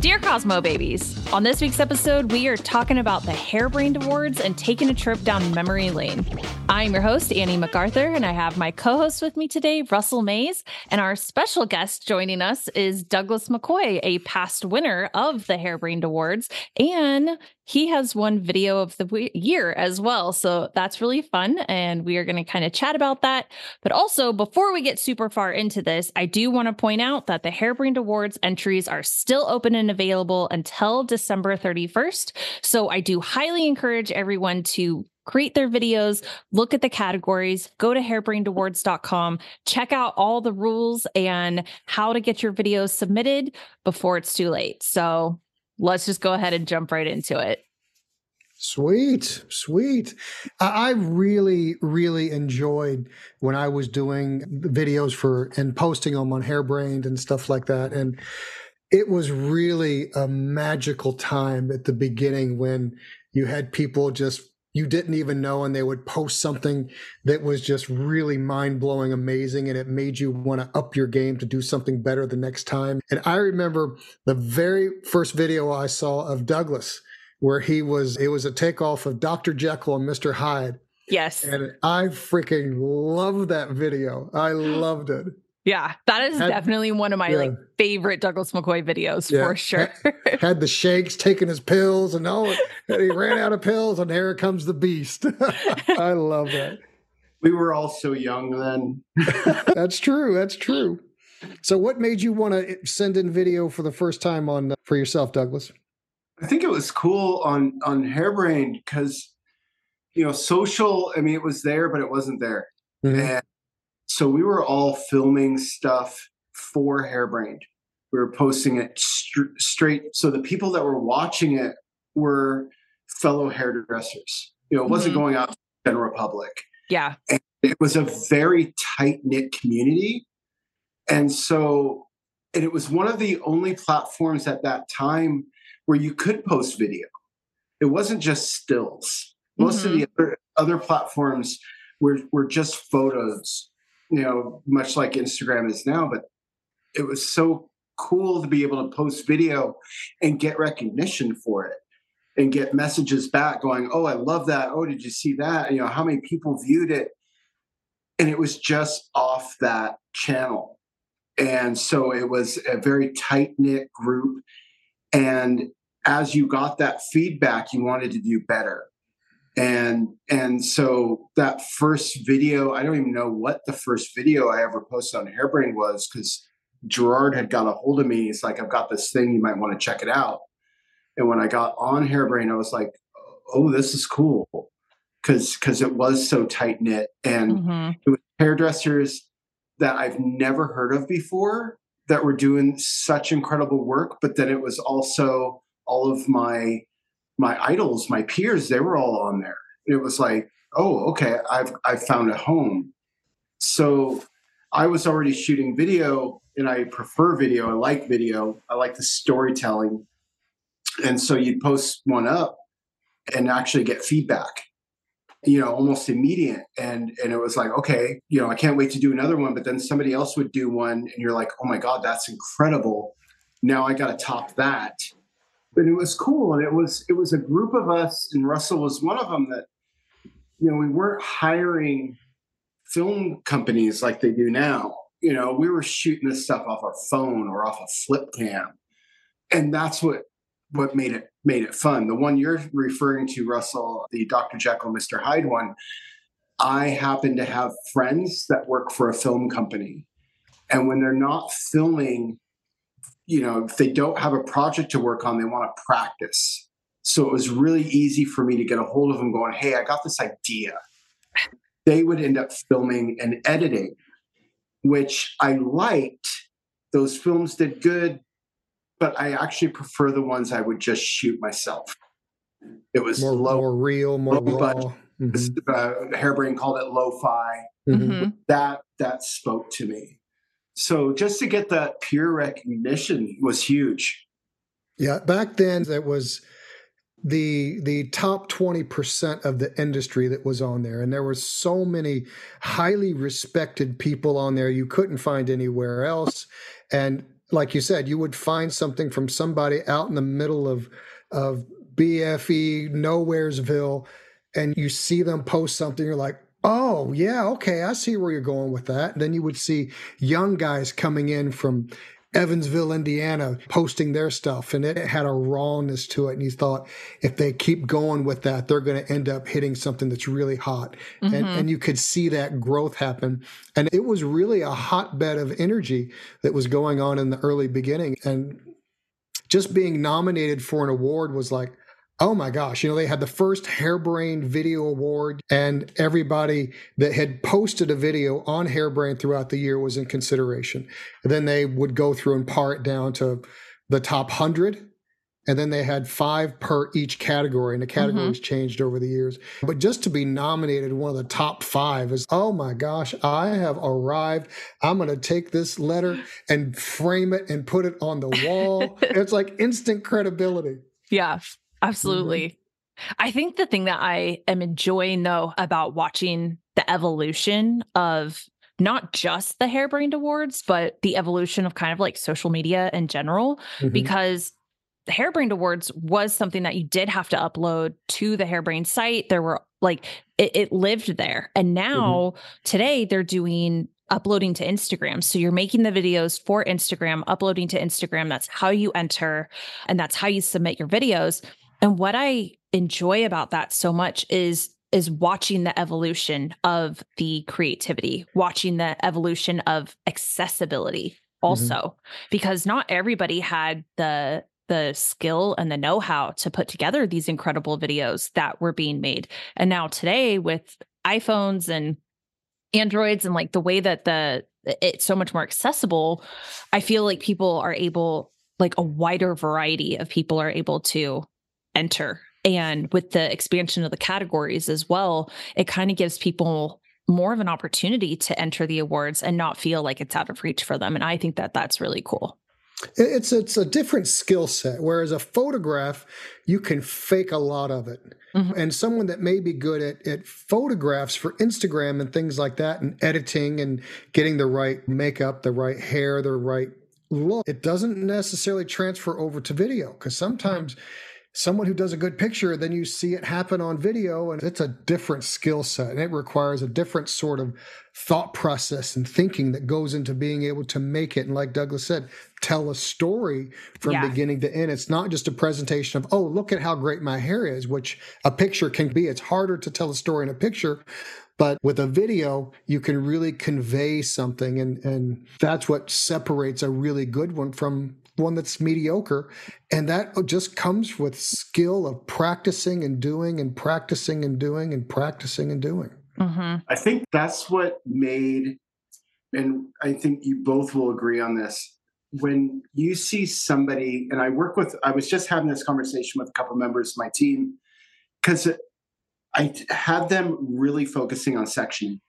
Dear Cosmo Babies, on this week's episode, we are talking about the Hairbrained Awards and taking a trip down memory lane. I'm your host, Annie MacArthur, and I have my co host with me today, Russell Mayes. And our special guest joining us is Douglas McCoy, a past winner of the Hairbrained Awards. And he has won video of the year as well. So that's really fun. And we are going to kind of chat about that. But also, before we get super far into this, I do want to point out that the Hairbrained Awards entries are still open and available until December 31st. So I do highly encourage everyone to create their videos, look at the categories, go to hairbrainedawards.com, check out all the rules and how to get your videos submitted before it's too late. So let's just go ahead and jump right into it. Sweet, sweet. I really, really enjoyed when I was doing videos for and posting them on Hairbrained and stuff like that. And it was really a magical time at the beginning when you had people just you didn't even know and they would post something that was just really mind-blowing amazing and it made you want to up your game to do something better the next time. And i remember the very first video i saw of douglas where he was it was a takeoff of dr jekyll and mr hyde. Yes. And i freaking loved that video. I loved it yeah, that is had, definitely one of my yeah. like favorite Douglas McCoy videos yeah. for sure. had, had, the shakes, taking his pills, and all, and he ran out of pills, and here comes the beast. I love that. We were all so young then. that's true. That's true. So, what made you want to send in video for the first time on uh, for yourself, Douglas? I think it was cool on on Hairbrained because you know social. I mean, it was there, but it wasn't there. Mm-hmm. And so we were all filming stuff for Hairbrained. We were posting it st- straight. So the people that were watching it were fellow hairdressers. You know, it wasn't mm-hmm. going out to the general public. Yeah. And it was a very tight knit community. And so, and it was one of the only platforms at that time where you could post video. It wasn't just stills. Most mm-hmm. of the other, other platforms were, were just photos you know, much like Instagram is now, but it was so cool to be able to post video and get recognition for it and get messages back going, Oh, I love that. Oh, did you see that? You know, how many people viewed it? And it was just off that channel. And so it was a very tight knit group. And as you got that feedback, you wanted to do better and and so that first video i don't even know what the first video i ever posted on hairbrain was because gerard had got a hold of me. He's like i've got this thing you might want to check it out. And when i got on hairbrain i was like oh this is cool. Because because it was so tight knit and mm-hmm. it was hairdressers that i've never heard of before that were doing such incredible work but then it was also all of my my idols, my peers, they were all on there. It was like, oh, okay, I've I've found a home. So I was already shooting video and I prefer video. I like video. I like the storytelling. And so you'd post one up and actually get feedback, you know, almost immediate. And and it was like, okay, you know, I can't wait to do another one. But then somebody else would do one and you're like, oh my God, that's incredible. Now I gotta top that but it was cool and it was it was a group of us and russell was one of them that you know we weren't hiring film companies like they do now. You know we were shooting this stuff off our phone or off a flip cam and that's what what made it made it fun. The one you're referring to russell the dr jekyll mr hyde one i happen to have friends that work for a film company and when they're not filming you know, if they don't have a project to work on, they want to practice. So it was really easy for me to get a hold of them going, Hey, I got this idea. They would end up filming and editing, which I liked. Those films did good, but I actually prefer the ones I would just shoot myself. It was more, low, more real, more low raw. Mm-hmm. Uh, Hairbrain called it lo-fi. Mm-hmm. That that spoke to me. So just to get that peer recognition was huge. Yeah, back then it was the the top 20% of the industry that was on there and there were so many highly respected people on there you couldn't find anywhere else and like you said, you would find something from somebody out in the middle of of BFE Nowheresville, and you see them post something, you're like, oh yeah, okay, I see where you're going with that. Then you would see young guys coming in from Evansville, Indiana, posting their stuff, and it had a rawness to it. And you thought, if they keep going with that, they're going to end up hitting something that's really hot. Mm-hmm. And, and you could see that growth happen. And it was really a hotbed of energy that was going on in the early beginning. And just being nominated for an award was like, Oh my gosh, you know, they had the first Hairbrained Video Award, and everybody that had posted a video on Hairbrained throughout the year was in consideration. And then they would go through and par it down to the top 100. And then they had five per each category, and the categories mm-hmm. changed over the years. But just to be nominated one of the top five is, oh my gosh, I have arrived. I'm going to take this letter and frame it and put it on the wall. it's like instant credibility. Yeah. Absolutely. Mm-hmm. I think the thing that I am enjoying though about watching the evolution of not just the Hairbrained Awards, but the evolution of kind of like social media in general, mm-hmm. because the Hairbrained Awards was something that you did have to upload to the Hairbrained site. There were like it, it lived there. And mm-hmm. now mm-hmm. today they're doing uploading to Instagram. So you're making the videos for Instagram, uploading to Instagram. That's how you enter and that's how you submit your videos. And what I enjoy about that so much is is watching the evolution of the creativity, watching the evolution of accessibility mm-hmm. also mm-hmm. because not everybody had the the skill and the know-how to put together these incredible videos that were being made. And now today with iPhones and Androids and like the way that the it's so much more accessible, I feel like people are able like a wider variety of people are able to enter. And with the expansion of the categories as well, it kind of gives people more of an opportunity to enter the awards and not feel like it's out of reach for them. And I think that that's really cool. It's it's a different skill set. Whereas a photograph, you can fake a lot of it. Mm-hmm. And someone that may be good at, at photographs for Instagram and things like that, and editing and getting the right makeup, the right hair, the right look, it doesn't necessarily transfer over to video because sometimes. Mm-hmm someone who does a good picture, then you see it happen on video, and it's a different skill set. And it requires a different sort of thought process and thinking that goes into being able to make it. And like Douglas said, tell a story from yeah. beginning to end. It's not just a presentation of, oh, look at how great my hair is, which a picture can be. It's harder to tell a story in a picture. But with a video, you can really convey something. And, and that's what separates a really good one from one that's mediocre. And that just comes with skill of practicing and doing and practicing and doing and practicing and doing. Mm-hmm. I think that's what made, and I think you both will agree on this. When you see somebody, and I work with, I was just having this conversation with a couple members of my team because I had them really focusing on section.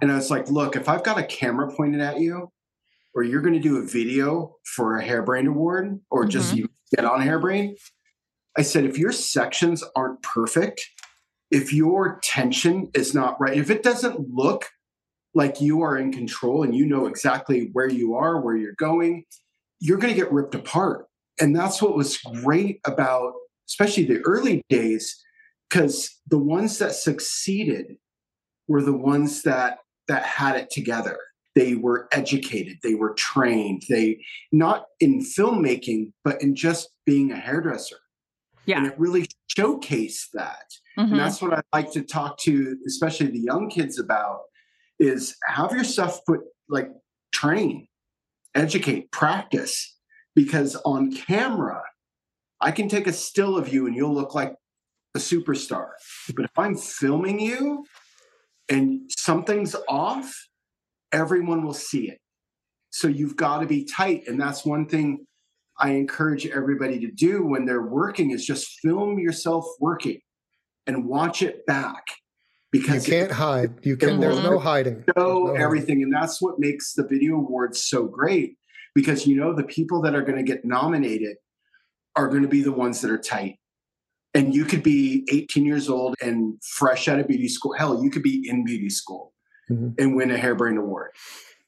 And I was like, look, if I've got a camera pointed at you, or you're going to do a video for a hairbrain award or mm-hmm. just you get on hairbrain i said if your sections aren't perfect if your tension is not right if it doesn't look like you are in control and you know exactly where you are where you're going you're going to get ripped apart. And that's what was great about especially the early days because the ones that succeeded were the ones that that had it together they were educated they were trained they not in filmmaking but in just being a hairdresser. Yeah. And it really showcased that. Mm-hmm. and that's what i like to talk to especially the young kids about is have your stuff put like train educate practice because on camera i can take a still of you and you'll look like a superstar. But if i'm filming you and something's off everyone will see it. So you've got to be tight. And that's one thing I encourage everybody to do when they're working is just film yourself working and watch it back. Because you can't it, hide. You can there's no hiding. Show no everything. Hiding. And that's what makes the video awards so great. Because you know the people that are going to get nominated are going to be the ones that are tight. And you could be 18 years old and fresh out of beauty school. Hell, you could be in beauty school mm-hmm. and win a hairbrain award.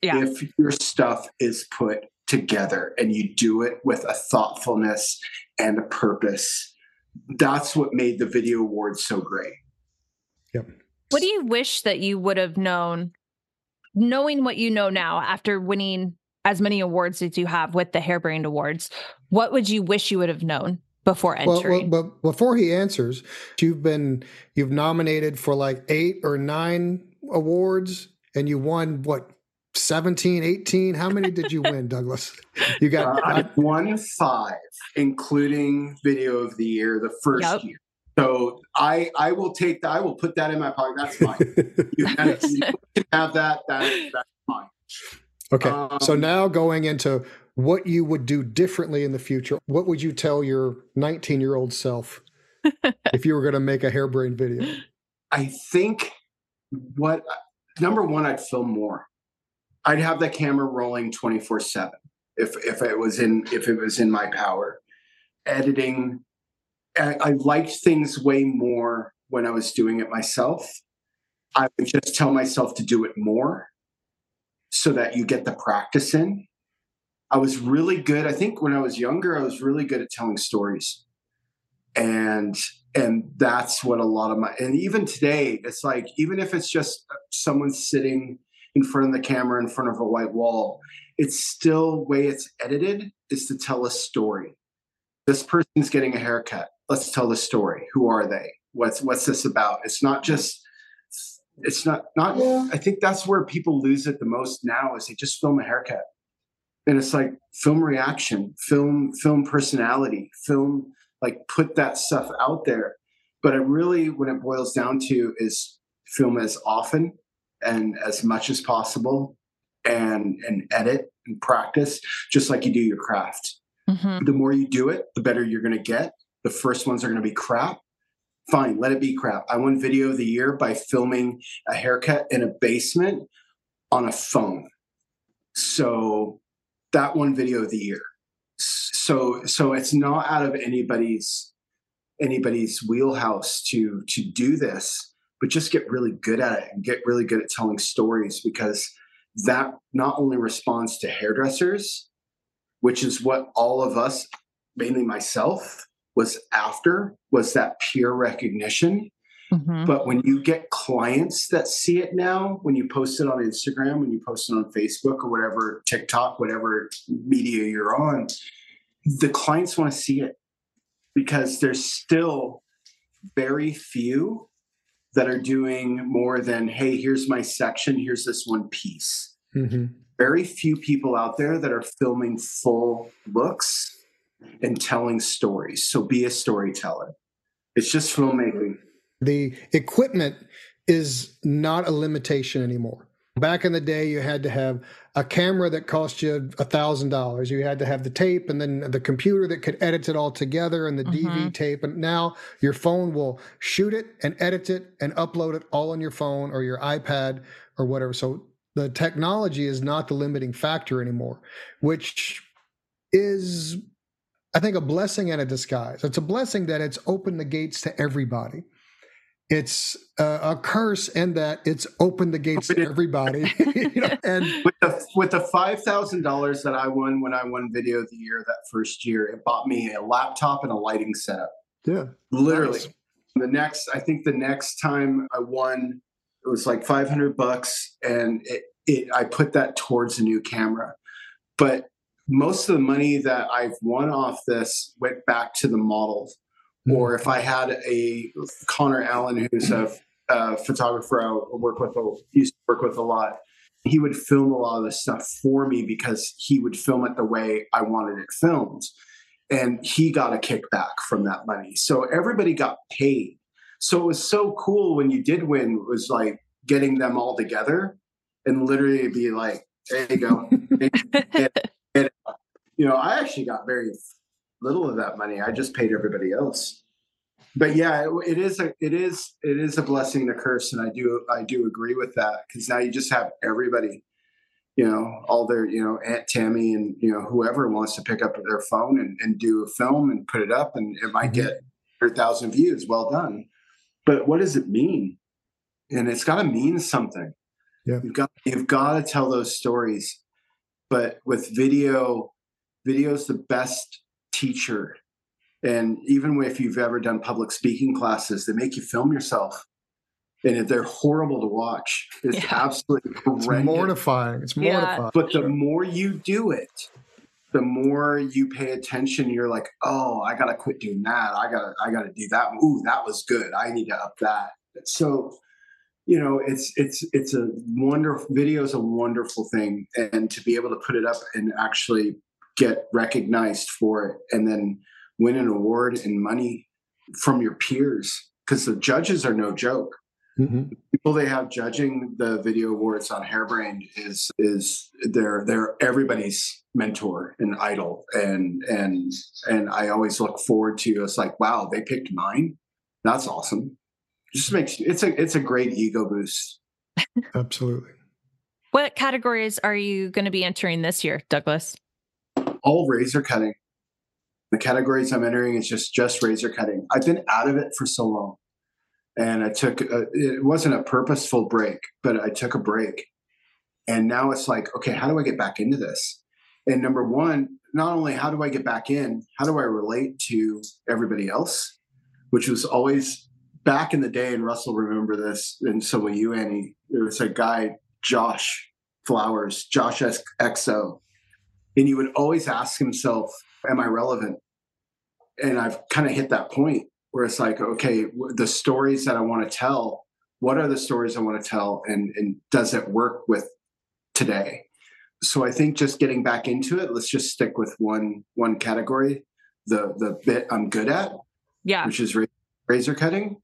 Yeah. If your stuff is put together and you do it with a thoughtfulness and a purpose. That's what made the video awards so great. Yep. What do you wish that you would have known, knowing what you know now after winning as many awards as you have with the Hairbrained Awards? What would you wish you would have known before entering? Well, well, but before he answers, you've been you've nominated for like eight or nine awards, and you won what 17, 18? How many did you win, Douglas? You got uh, I won five, including video of the year the first yep. year. So I I will take that. I will put that in my pocket. That's fine. you, can, you, can have that. That that's fine. Okay. Um, so now going into what you would do differently in the future, what would you tell your 19 year old self if you were going to make a hairbrain video? I think what number one, I'd film more. I'd have the camera rolling 24 seven if if it was in if it was in my power. Editing, I, I liked things way more when I was doing it myself. I would just tell myself to do it more so that you get the practice in. I was really good. I think when I was younger, I was really good at telling stories. And and that's what a lot of my and even today, it's like even if it's just uh, someone sitting in front of the camera in front of a white wall, it's still way it's edited is to tell a story. This person's getting a haircut. Let's tell the story. Who are they? What's what's this about? It's not just it's not not yeah. i think that's where people lose it the most now is they just film a haircut and it's like film reaction film film personality film like put that stuff out there but it really when it boils down to is film as often and as much as possible and and edit and practice just like you do your craft mm-hmm. the more you do it the better you're going to get the first ones are going to be crap fine, let it be crap. I won video of the year by filming a haircut in a basement on a phone. So that one video of the year. So so it's not out of anybody's anybody's wheelhouse to to do this, but just get really good at it and get really good at telling stories because that not only responds to hairdressers, which is what all of us, mainly myself, was after was that peer recognition. Mm-hmm. But when you get clients that see it now, when you post it on Instagram, when you post it on Facebook or whatever, TikTok, whatever media you're on, the clients want to see it because there's still very few that are doing more than, hey, here's my section, here's this one piece. Mm-hmm. Very few people out there that are filming full looks and telling stories. So be a storyteller. It's just filmmaking. The equipment is not a limitation anymore. Back in the day, you had to have a camera that cost you a thousand dollars. You had to have the tape and then the computer that could edit it all together and the mm-hmm. DV tape. And now your phone will shoot it and edit it and upload it all on your phone or your iPad or whatever. So the technology is not the limiting factor anymore, which is I think, a blessing and a disguise. It's a blessing that it's opened the gates to everybody. It's uh, a curse in that it's opened the gates to everybody. you know, and with the with the five thousand dollars that I won when I won Video of the Year that first year, it bought me a laptop and a lighting setup. Yeah, literally. Nice. The next, I think, the next time I won, it was like five hundred bucks, and it, it I put that towards a new camera. But most of the money that I've won off this went back to the models. Mm-hmm. Or if I had a Connor Allen, who's a, a photographer I work with, used to work with a lot, he would film a lot of this stuff for me because he would film it the way I wanted it filmed. And he got a kickback from that money. So everybody got paid. So it was so cool when you did win, was like getting them all together and literally be like, there you go. You know, I actually got very little of that money. I just paid everybody else. But yeah, it, it is a it is it is a blessing to curse, and I do I do agree with that because now you just have everybody, you know, all their you know Aunt Tammy and you know whoever wants to pick up their phone and, and do a film and put it up, and it might mm-hmm. get hundred thousand views. Well done. But what does it mean? And it's got to mean something. Yeah. You've got you've got to tell those stories but with video, video is the best teacher. And even if you've ever done public speaking classes, they make you film yourself. And they're horrible to watch. It's yeah. absolutely horrendous. It's mortifying. It's mortifying. Yeah. But the more you do it, the more you pay attention, you're like, oh, I gotta quit doing that. I gotta, I gotta do that. Ooh, that was good. I need to up that. So, you know, it's it's it's a wonderful video is a wonderful thing, and to be able to put it up and actually get recognized for it, and then win an award and money from your peers, because the judges are no joke. Mm-hmm. People they have judging the video awards on Hairbrained is is they're they're everybody's mentor and idol, and and and I always look forward to. It's like wow, they picked mine. That's awesome. just makes it's a it's a great ego boost. Absolutely. What categories are you going to be entering this year, Douglas? All razor cutting. The categories I'm entering is just just razor cutting. I've been out of it for so long and I took a, it wasn't a purposeful break, but I took a break. And now it's like, okay, how do I get back into this? And number one, not only how do I get back in, how do I relate to everybody else, which was always back in the day. And Russell remember this, and so will you, Annie. There was a guy, Josh Flowers, Josh XO, and he would always ask himself, "Am I relevant?" And I've kind of hit that point where it's like, okay, the stories that I want to tell, what are the stories I want to tell, and and does it work with today? So I think just getting back into it, let's just stick with one one category, the the bit I'm good at, yeah, which is razor cutting,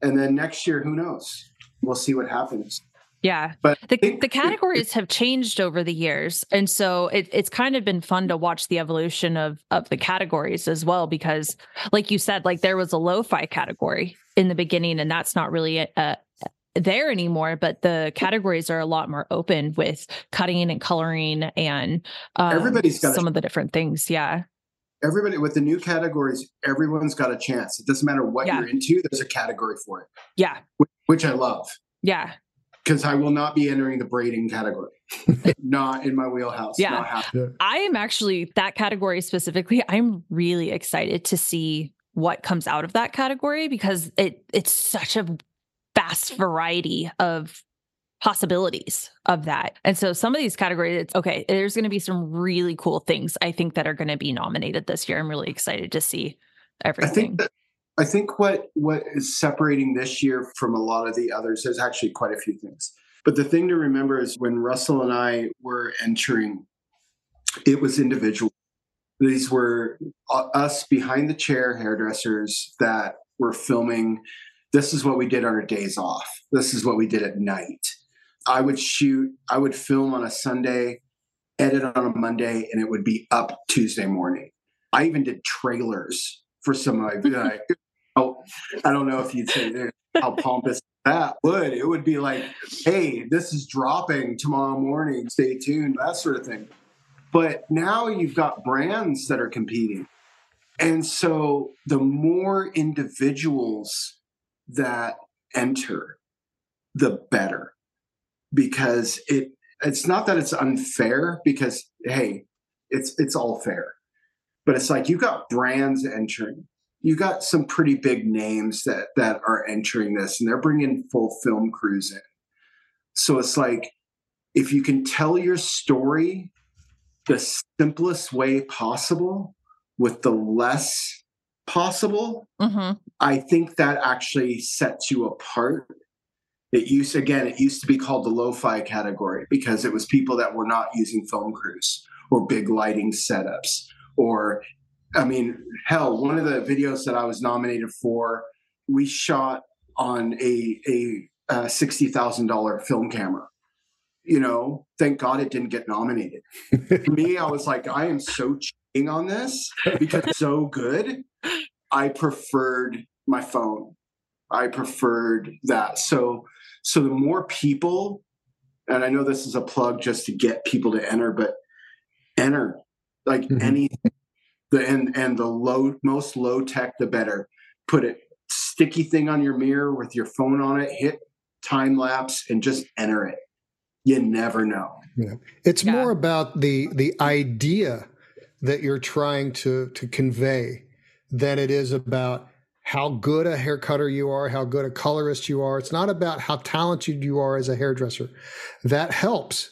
and then next year, who knows? We'll see what happens. Yeah. But the, the categories have changed over the years. And so it, it's kind of been fun to watch the evolution of, of the categories as well, because like you said, like there was a lo-fi category in the beginning and that's not really a, a there anymore, but the categories are a lot more open with cutting and coloring and um, everybody's got some of the different things. Yeah. Everybody with the new categories, everyone's got a chance. It doesn't matter what yeah. you're into, there's a category for it. Yeah. Which, which I love. Yeah because I will not be entering the braiding category. not in my wheelhouse. Yeah. yeah. I am actually that category specifically. I'm really excited to see what comes out of that category because it it's such a vast variety of possibilities of that. And so some of these categories, it's okay, there's going to be some really cool things I think that are going to be nominated this year. I'm really excited to see everything. I think that I think what what is separating this year from a lot of the others is actually quite a few things. But the thing to remember is when Russell and I were entering, it was individual. These were uh, us behind the chair hairdressers that were filming. This is what we did on our days off. This is what we did at night. I would shoot, I would film on a Sunday, edit on a Monday, and it would be up Tuesday morning. I even did trailers for some of my oh, I don't know if you'd say how pompous that would. It would be like, hey, this is dropping tomorrow morning. Stay tuned, that sort of thing. But now you've got brands that are competing. And so the more individuals that enter, the better. Because it it's not that it's unfair because hey, it's it's all fair. But it's like you've got brands entering you got some pretty big names that that are entering this and they're bringing full film crews in so it's like if you can tell your story the simplest way possible with the less possible mm-hmm. i think that actually sets you apart it used again it used to be called the lo-fi category because it was people that were not using film crews or big lighting setups or I mean, hell, one of the videos that I was nominated for, we shot on a a, a sixty thousand dollar film camera. You know, thank God it didn't get nominated. for me, I was like, I am so cheating on this because it's so good. I preferred my phone. I preferred that. So, so the more people, and I know this is a plug just to get people to enter, but enter like mm-hmm. anything the and and the low most low tech the better put a sticky thing on your mirror with your phone on it hit time lapse and just enter it you never know. Yeah. It's yeah. more about the the idea that you're trying to to convey than it is about how good a hair cutter you are, how good a colorist you are. It's not about how talented you are as a hairdresser. That helps,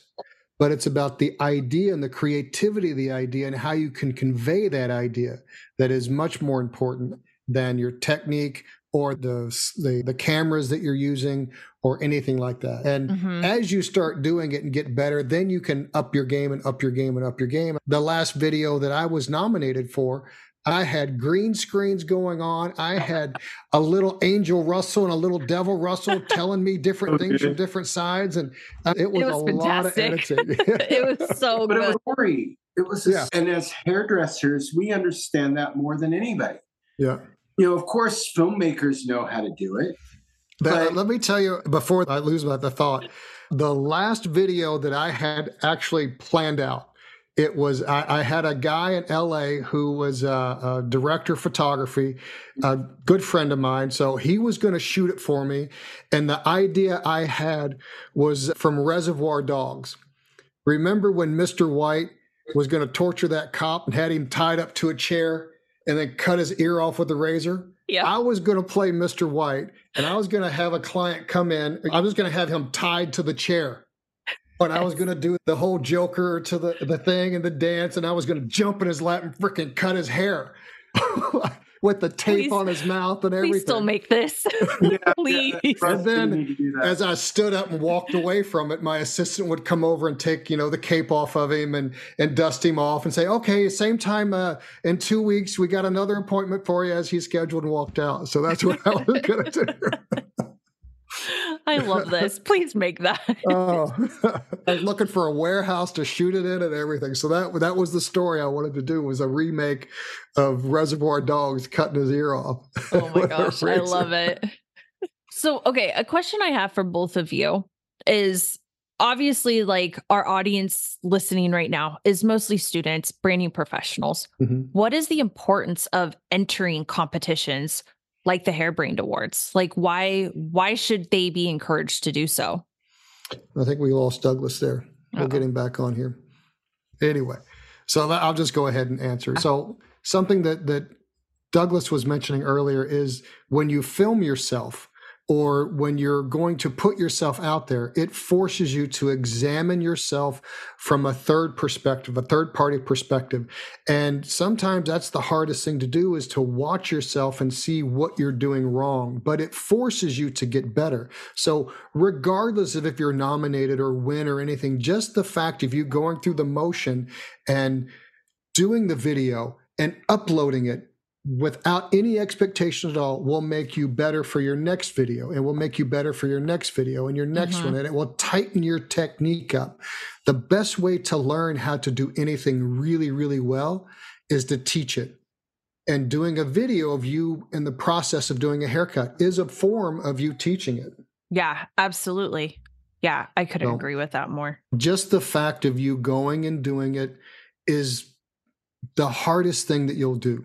but it's about the idea and the creativity of the idea and how you can convey that idea that is much more important than your technique or the, the, the cameras that you're using or anything like that. And mm-hmm. as you start doing it and get better, then you can up your game and up your game and up your game. The last video that I was nominated for I had green screens going on. I had a little Angel Russell and a little Devil Russell telling me different okay. things from different sides, and uh, it was, it was a fantastic. lot of editing. it was so but good. it was free. It was, a, yeah. and as hairdressers, we understand that more than anybody. Yeah, you know, of course, filmmakers know how to do it. But, but let me tell you before I lose my the thought, the last video that I had actually planned out it was I, I, had a guy in LA who was a, a, director of photography, a good friend of mine. So he was going to shoot it for me, and the idea I had was from Reservoir Dogs. Remember when Mr. White was going to torture that cop and had him tied up to a chair and then cut his ear off with a razor? Yeah. I was going to play Mr. White, and I was going to have a client come in. I was going to have him tied to the chair and I was going to do the whole Joker to the, the thing and the dance, and I was going to jump in his lap and freaking cut his hair with the tape please, on his mouth and everything. Please still make this, yeah, please. Yeah, and then, as I stood up and walked away from it, my assistant would come over and take you know the cape off of him and and dust him off and say, "Okay, same time uh, in two weeks, we got another appointment for you," as he scheduled and walked out. So that's what I was going to do. I love this. Please make that. oh, looking for a warehouse to shoot it in and everything. So that that was the story I wanted to do was a remake of Reservoir Dogs cutting his ear off. Oh my gosh, I love it. So, okay, a question I have for both of you is obviously like our audience listening right now is mostly students, branding professionals. Mm-hmm. What is the importance of entering competitions like the Hairbrained Awards? Like why why should they be encouraged to do so? I think we lost Douglas there. We'll get him back on here. Anyway, so I'll just go ahead and answer. Uh-huh. So something that that Douglas was mentioning earlier is when you film yourself, or when you're going to put yourself out there, it forces you to examine yourself from a third perspective, a third party perspective. And sometimes that's the hardest thing to do is to watch yourself and see what you're doing wrong, but it forces you to get better. So regardless of if you're nominated or win or anything, just the fact of you going through the motion and doing the video and uploading it without any expectation at all will make you better for your next video. And will make you better for your next video and your next mm-hmm. one and it will tighten your technique up. The best way to learn how to do anything really really well is to teach it. And doing a video of you in the process of doing a haircut is a form of you teaching it. Yeah absolutely. Yeah i couldn't so, agree with that more. just the fact of you going and doing it is the hardest thing that you'll do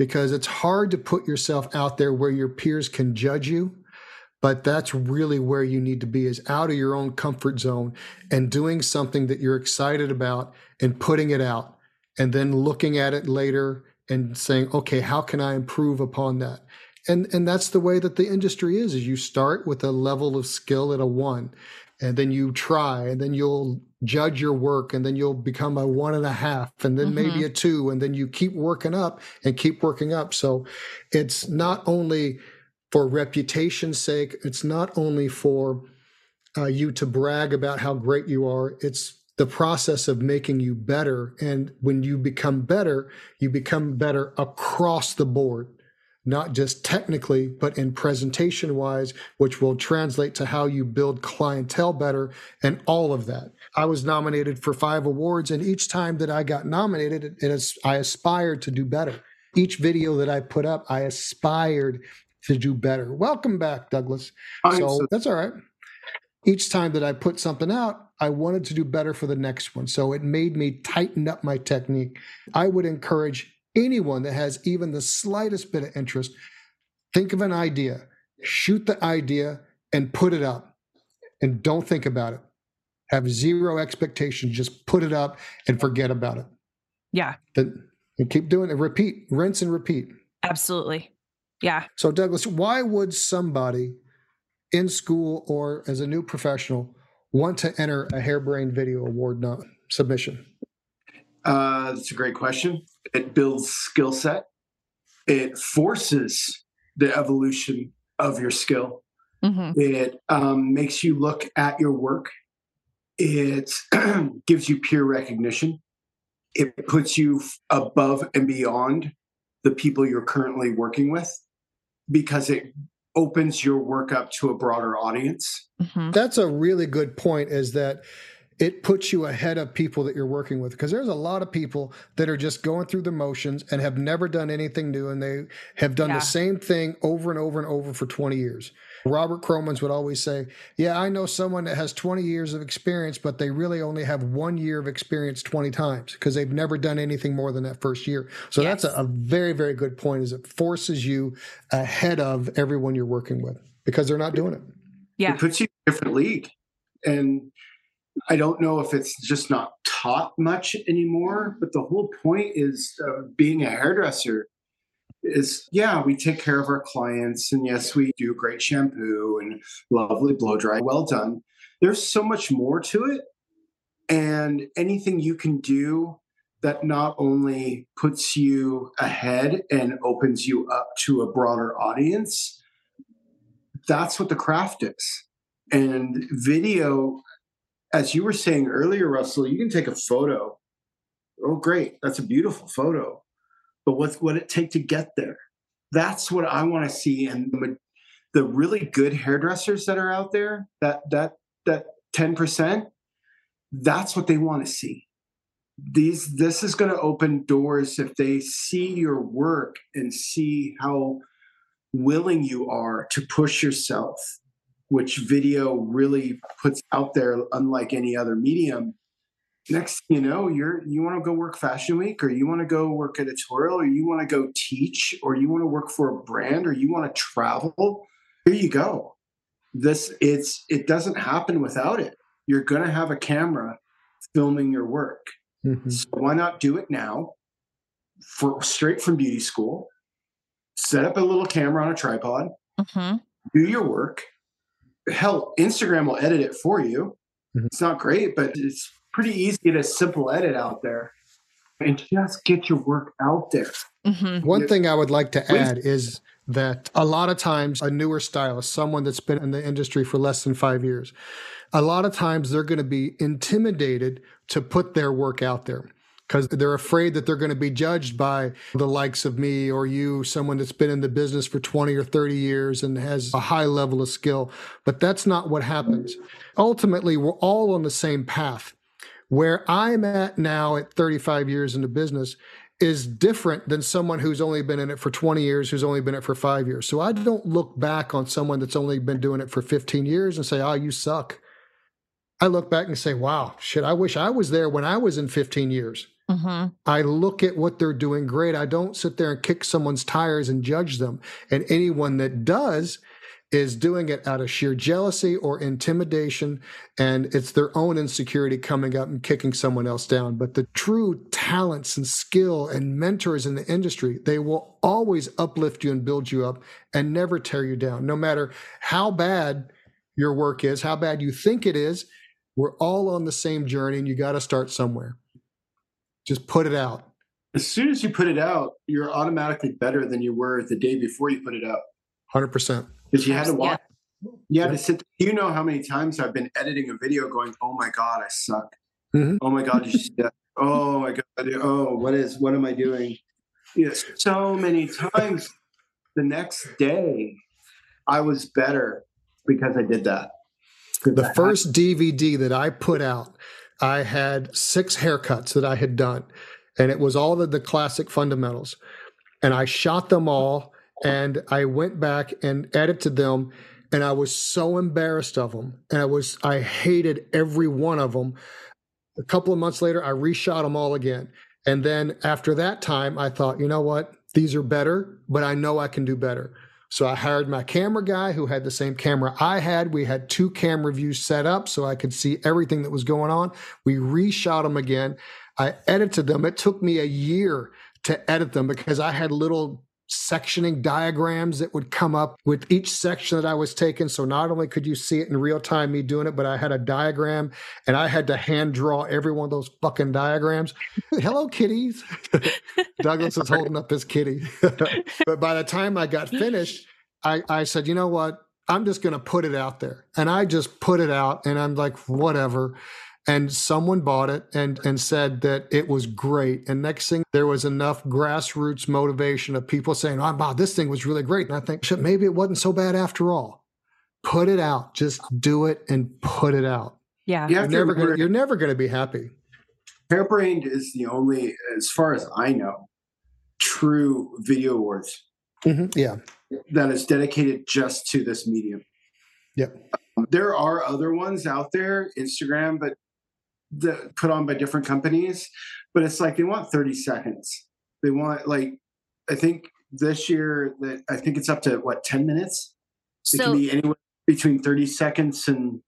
because it's hard to put yourself out there where your peers can judge you but that's really where you need to be is out of your own comfort zone and doing something that you're excited about and putting it out and then looking at it later and saying okay how can i improve upon that? And and that's the way that the industry is is you start with a level of skill at a 1 and then you try and then you'll judge your work and then you'll become a one and a half and then mm-hmm. maybe a two and then you keep working up and keep working up. So it's not only for reputation's sake it's not only for uh, you to brag about how great you are it's the process of making you better. And when you become better you become better across the board not just technically, but in presentation wise, which will translate to how you build clientele better and all of that. I was nominated for five awards, and each time that I got nominated, is, I aspired to do better. Each video that I put up, I aspired to do better. Welcome back, Douglas. so that's all right. Each time that I put something out, I wanted to do better for the next one. So it made me tighten up my technique. I would encourage anyone that has even the slightest bit of interest, think of an idea, shoot the idea, and put it up. And don't think about it. have zero expectations, just put it up and forget about it. Yeah. Then and keep doing it. Repeat, rinse and repeat. Absolutely. Yeah. So, Douglas, why would somebody in school or as a new professional want to enter a hairbrained video award submission? Uh, that's a great question. It builds skill set. It forces the evolution of your skill. Mm-hmm. It um, makes you look at your work. It gives you peer recognition. It puts you above and beyond the people you're currently working with because it opens your work up to a broader audience. Mm-hmm. That's a really good point is that it puts you ahead of people that you're working with because there's a lot of people that are just going through the motions and have never done anything new and they have done yeah. the same thing over and over and over for 20 years. Robert Cromeans would always say, Yeah, I know someone that has 20 years of experience, but they really only have one year of experience 20 times because they've never done anything more than that first year. So yes. that's a, a very, very good point is it forces you ahead of everyone you're working with because they're not doing it. Yeah. It puts you in a different league. And I don't know if it's just not taught much anymore, but the whole point is uh, being a hairdresser is yeah, we take care of our clients. And yes, we do great shampoo and lovely blow dry. Well done. There's so much more to it. And anything you can do that not only puts you ahead and opens you up to a broader audience, that's what the craft is. And video as you were saying earlier, Russell, you can take a photo. Oh, great. That's a beautiful photo. But what's what it take to get there? That's what I want to see. And the, the really good hairdressers that are out there, that that that 10%, that's what they want to see. These this is going to open doors if they see your work and see how willing you are to push yourself which video really puts out there unlike any other medium next you know you're you want to go work fashion week or you want to go work editorial or you want to go teach or you want to work for a brand or you want to travel here you go. This it's it doesn't happen without it. You're going to have a camera filming your work. Mm-hmm. so why not do it now for straight from beauty school? Set up a little camera on a tripod. Mm-hmm. do your work hell, Instagram will edit it for you. Mm-hmm. It's not great, but it's pretty easy to get a simple edit out there and just get your work out there. Mm-hmm. One thing I would like to add is that a lot of times a newer stylist, someone that's been in the industry for less than five years, a lot of times they're going to be intimidated to put their work out there because they're afraid that they're going to be judged by the likes of me or you, someone that's been in the business for 20 or 30 years and has a high level of skill. But that's not what happens. Ultimately, we're all on the same path. Where I'm at now at 35 years in the business is different than someone who's only been in it for 20 years, who's only been in it for five years. So I don't look back on someone that's only been doing it for 15 years and say, oh, you suck. I look back and say, wow, shit, I wish I was there when I was in 15 years. Mm-hmm. I look at what they're doing great. I don't sit there and kick someone's tires and judge them. And anyone that does is doing it out of sheer jealousy or intimidation. And it's their own insecurity coming up and kicking someone else down. But the true talents and skill and mentors in the industry, they will always uplift you and build you up and never tear you down. No matter how bad your work is, how bad you think it is, we're all on the same journey and you got to start somewhere. Just put it out. As soon as you put it out, you're automatically better than you were the day before you put it out. 100%. Because you had to watch. Yeah. You had to sit. You know how many times I've been editing a video going, oh my God, I suck. Mm-hmm. Oh my God, you suck. Oh my God. Oh, what is, what am I doing? Yes. So many times the next day, I was better because I did that. The first DVD that I put out I had six haircuts that I had done, and it was all of the classic fundamentals. And I shot them all, and I went back and edited them, and I was so embarrassed of them, and I was I hated every one of them. A couple of months later, I reshot them all again, and then after that time, I thought, you know what, these are better, but I know I can do better. So I hired my camera guy who had the same camera I had. We had two camera views set up so I could see everything that was going on. We reshot them again. I edited them. It took me a year to edit them because I had little sectioning diagrams that would come up with each section that I was taking. So not only could you see it in real time, me doing it, but I had a diagram and I had to hand draw every one of those fucking diagrams. Hello, kitties. Douglas is holding up his kitty. but by the time I got finished, I, I said, you know what? I'm just going to put it out there. And I just put it out and I'm like, whatever and someone bought it and and said that it was great. And next thing there was enough grassroots motivation of people saying oh wow this thing was really great. And i think shit maybe it wasn't so bad after all. Put it out. Just do it and put it out. Yeah. You are never gonna, you're never going to be happy. Hairbrained is the only as far as i know true video awards. Mm-hmm. yeah. That is dedicated just to this medium. Yep. There are other ones out there instagram but the, put on by different companies, but it's like they want 30 seconds. They want like I think this year that I think it's up to what 10 minutes. So, it can be anywhere between 30 seconds and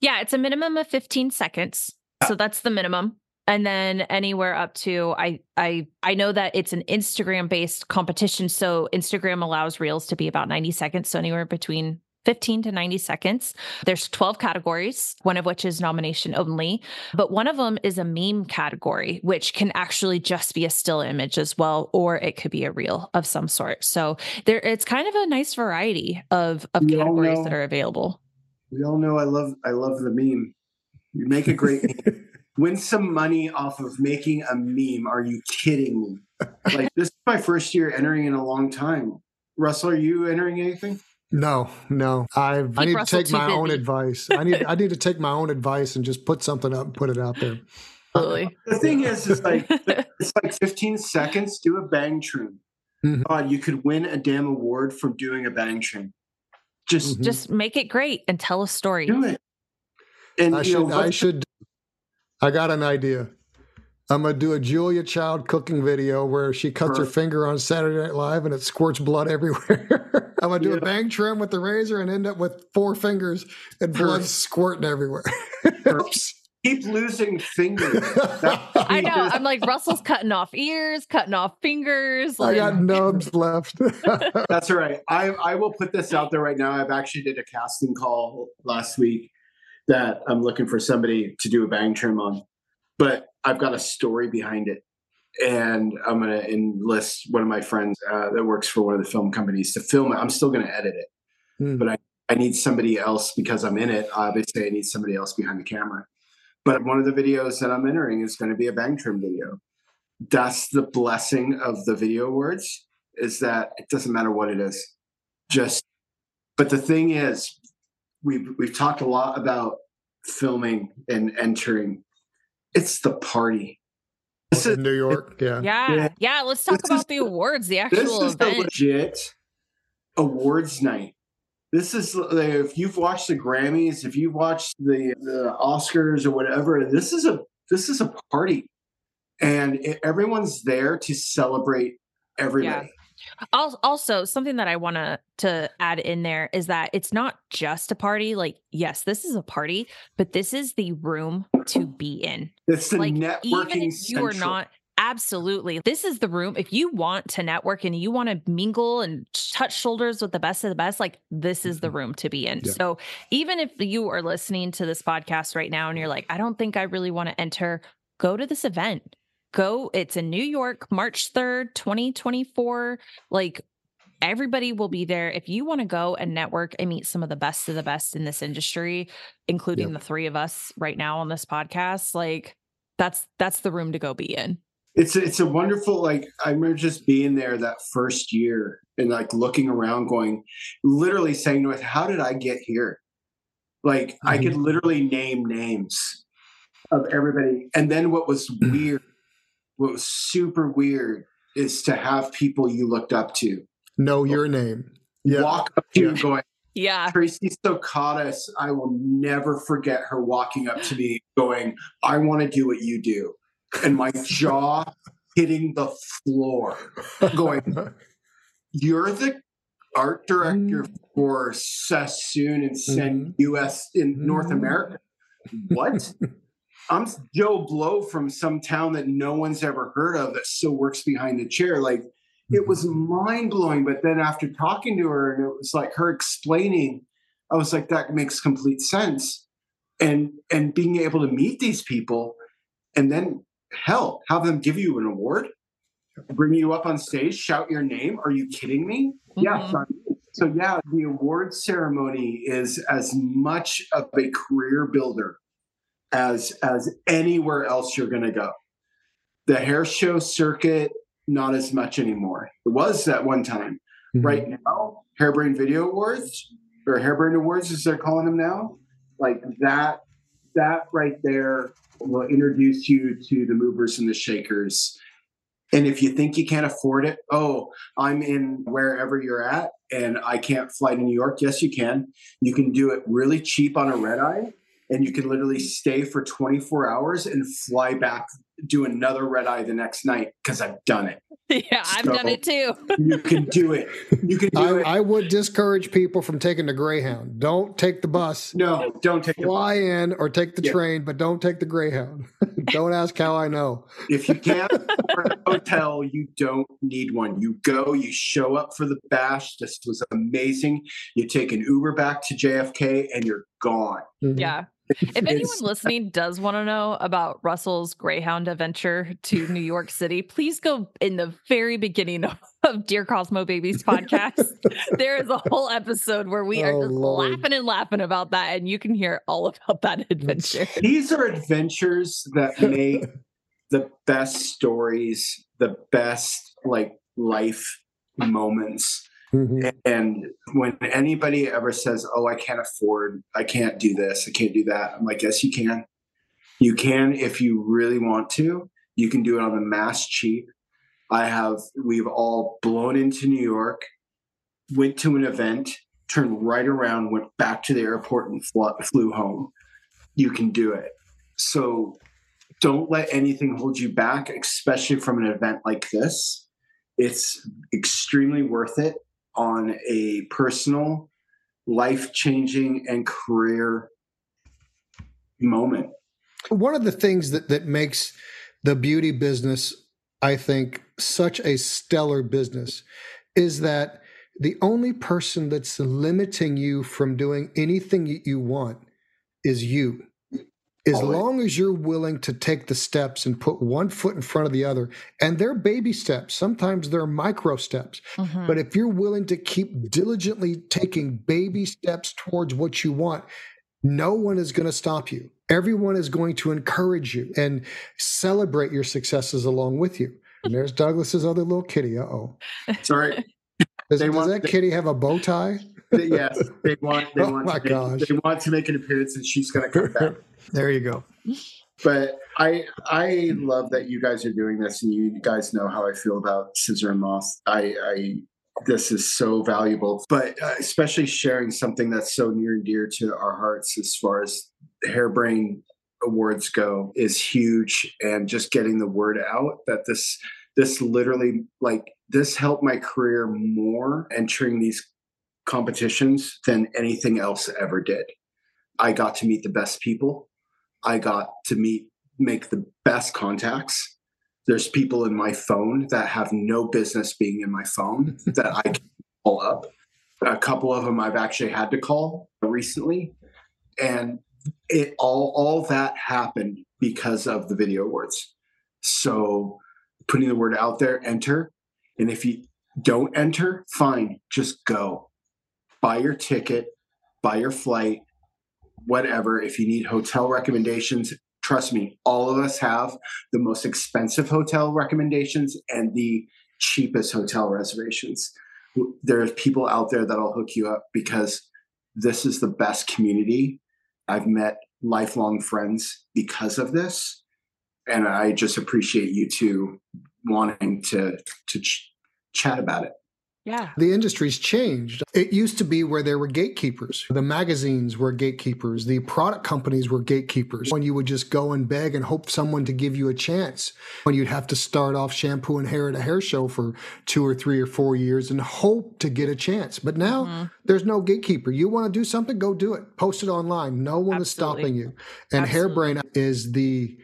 yeah, it's a minimum of 15 seconds. So that's the minimum. And then anywhere up to I I I know that it's an Instagram based competition. So Instagram allows reels to be about 90 seconds. So anywhere between 15 to 90 seconds. There's 12 categories, one of which is nomination only, but one of them is a meme category, which can actually just be a still image as well, or it could be a reel of some sort. So there, it's kind of a nice variety of, of categories that are available. We all know I love I love the meme. You make a great meme. Win some money off of making a meme. Are you kidding me? Like this is my first year entering in a long time. Russell, are you entering anything? No, no. I I need Russell to take my busy. own advice. I need I need to take my own advice and just put something up and put it out there. Absolutely. The thing is, it's like it's like 15 seconds. Do a bang trim. Mm-hmm. God, you could win a damn award from doing a bang trim. Just mm-hmm. just make it great and tell a story. Do it. And I should know, I should. I got an idea. I'm gonna do a Julia Child cooking video where she cuts her finger on Saturday Night Live and it squirts blood everywhere. I'm gonna do yeah. a bang trim with the razor and end up with four fingers and blood squirting everywhere. Keep losing fingers. I know. I'm like Russell's cutting off ears, cutting off fingers. Like... I got nubs left. That's right. I I will put this out there right now. I've actually did a casting call last week that I'm looking for somebody to do a bang trim on, but I've got a story behind it. And I'm going to enlist one of my friends uh, that works for one of the film companies to film it. I'm still going to edit it, mm. but I, I need somebody else because I'm in it. Obviously, I need somebody else behind the camera. But one of the videos that I'm entering is going to be a bang trim video. That's the blessing of the video awards is that it doesn't matter what it is. Just, but the thing is, we've, we've talked a lot about filming and entering it's the party. This in is, New York, yeah. yeah. yeah, Let's talk this about is, the awards, the actual this is event. The legit awards night. This is uh, if you've watched the Grammys, if you've watched the, the Oscars or whatever. This is a this is a party, and it, everyone's there to celebrate everybody. Yeah. Also, something that I want to to add in there is that it's not just a party. Like, yes, this is a party, but this is the room to be in. It's the like, networking. Even if you are not Absolutely. This is the room. If you want to network and you want to mingle and touch shoulders with the best of the best, like this is the mm-hmm. room to be in. Yeah. So even if you are listening to this podcast right now and you're like, I don't think I really want to enter, go to this event go. It's in New York, March 3rd, 2024. Like everybody will be there. If you want to go and network and meet some of the best of the best in this industry, including yep. the three of us right now on this podcast, like that's that's the room to go be in. It's a, it's a wonderful like I remember just being there that first year and like looking around, going, literally saying to it, "How did I get here?" Like mm-hmm. I could mm-hmm. literally name names of everybody. And then what was weird what was super weird is to have people you looked up to know your name. Yeah. Walk up to you going, yeah. Tracy Stokatis, I will never forget her walking up to me going, I want to do what you do. And my jaw hitting the floor, going, You're the art director mm. for Sassoon and Sen mm. US in mm. North America. What? I'm Joe Blow from some town that no one's ever heard of that still works behind the chair. Like it was mind blowing. But then after talking to her and it was like her explaining, I was like, that makes complete sense. And and being able to meet these people and then hell, have them give you an award, bring you up on stage, shout your name. Are you kidding me? Mm-hmm. Yeah. So yeah, the award ceremony is as much of a career builder as as anywhere else you're going to go. The hair show circuit, not as much anymore. It was at one time. Mm-hmm. Right now, Hairbrained Video Awards or Hairbrained Awards, as they're calling them now, like that. That right there will introduce you to the movers and the shakers. And if you think you can't afford it, oh, I'm in wherever you're at and I can't fly to New York. Yes, you can. You can do it really cheap on a red eye and you can literally stay for 24 hours and fly back do another red eye the next night because I've done it. Yeah, I've done it too. you can do it. You can do I, it. I would discourage people from taking the Greyhound. Don't take the bus. No, don't take fly in or take the yeah. train, but don't take the Greyhound. don't ask how I know. If you can't afford a hotel, you don't need one. You go, you show up for the bash. This was amazing. You take an Uber back to JFK and you're gone. Mm-hmm. Yeah. If anyone listening does want to know about Russell's Greyhound adventure to New York City, please go in the very beginning of, of Dear Cosmo Babies podcast. there is a whole episode where we oh, are just Lord. laughing and laughing about that, and you can hear all about that adventure. These are adventures that make the best stories, the best like life moments Mm-hmm. And when anybody ever says, "Oh, I can't afford, I can't do this, I can't do that," I'm like, "Yes, you can. You can if you really want to. You can do it on the mass cheap. I have. We've all blown into New York, went to an event, turned right around, went back to the airport, and flew home. You can do it. So." Don't let anything hold you back, especially from an event like this. It's extremely worth it on a personal, life changing, and career moment. One of the things that, that makes the beauty business, I think, such a stellar business is that the only person that's limiting you from doing anything you want is you as long as you're willing to take the steps and put one foot in front of the other and they're baby steps sometimes they're micro steps mm-hmm. but if you're willing to keep diligently taking baby steps towards what you want no one is going to stop you. Everyone is going to encourage you and celebrate your successes along with you. And there's douglas's other little kitty uh-oh. Sorry. Does, does want, that they, kitty have a bow tie? Yes they want they oh want my to gosh. Make, they want to make an appearance and she's going to come back there you go. But I I love that you guys are doing this, and you guys know how I feel about Scissor and Moth. I, I this is so valuable, but uh, especially sharing something that's so near and dear to our hearts as far as Hairbrained Awards go is huge, and just getting the word out that this this literally like this helped my career more entering these competitions than anything else ever did. I got to meet the best people I got to meet, make the best contacts. There's people in my phone that have no business being in my phone that I can call up. A couple of them I've actually had to call recently. And it all all that happened because of the video awards. So putting the word out there, enter. And if you don't enter, fine, just go. Buy your ticket, buy your flight, whatever. If you need hotel recommendations, trust me, all of us have the most expensive hotel recommendations and the cheapest hotel reservations. There's people out there that'll hook you up because this is the best community. I've met lifelong friends because of this. And I just appreciate you two wanting to to ch- chat about it. Yeah. The industry's changed. It used to be where there were gatekeepers. The magazines were gatekeepers. The product companies were gatekeepers. When you would just go and beg and hope someone to give you a chance. When you'd have to start off shampoo and hair at a hair show for two or three or four years and hope to get a chance. But now mm-hmm. there's no gatekeeper. You want to do something, go do it. Post it online. No one Absolutely. is stopping you. And Absolutely. Hairbrained is the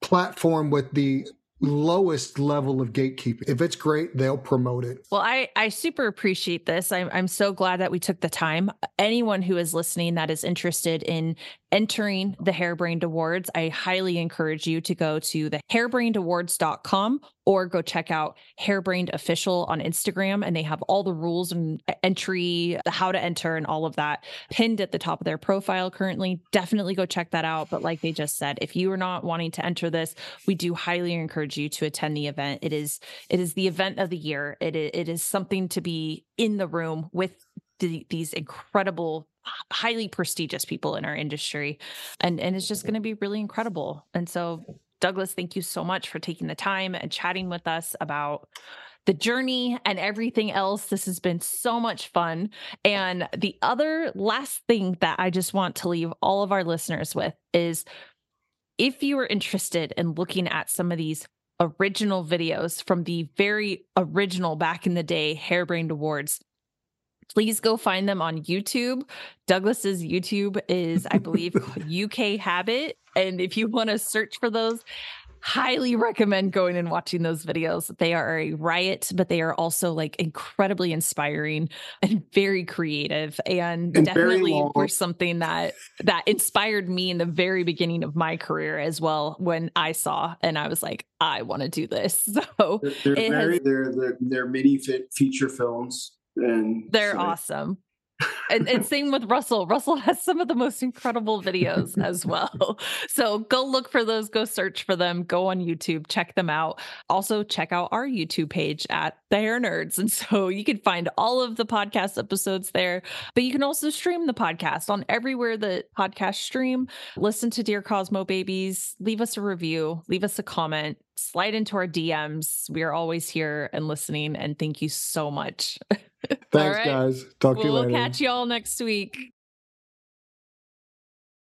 platform with the lowest level of gatekeeping. If it's great, they'll promote it. Well, I I super appreciate this. I'm I'm so glad that we took the time. Anyone who is listening that is interested in entering the Hairbrained Awards, I highly encourage you to go to the hairbrainedawards.com or go check out Hairbrained Official on Instagram. And they have all the rules and entry, the how to enter, and all of that pinned at the top of their profile currently. Definitely go check that out. But like they just said, if you are not wanting to enter this, we do highly encourage you to attend the event. It is it is the event of the year. It is, it is something to be in the room with the, these incredible highly prestigious people in our industry and and it's just going to be really incredible and so douglas thank you so much for taking the time and chatting with us about the journey and everything else. This has been so much fun. And the other last thing that I just want to leave all of our listeners with is if you are interested in looking at some of these original videos from the very original back in the day Hairbrained Awards, please go find them on YouTube. Douglas's YouTube is, I believe, UK Habit. And if you want to search for those, highly recommend going and watching those videos. They are a riot, but they are also like incredibly inspiring and very creative and, and definitely were something that that inspired me in the very beginning of my career as well when I saw and I was like, I want to do this. So they're, they're very has, they're, they're they're mini fit feature films and they're so awesome and, and same with Russell. Russell has some of the most incredible videos as well. So go look for those, go search for them, go on YouTube, check them out. Also, check out our YouTube page at The Hair Nerds. And so you can find all of the podcast episodes there, but you can also stream the podcast on everywhere that podcasts stream. Listen to Dear Cosmo Babies, leave us a review, leave us a comment, slide into our DMs. We are always here and listening. And thank you so much. Thanks, right. guys. Talk to you later. We'll catch you all next week.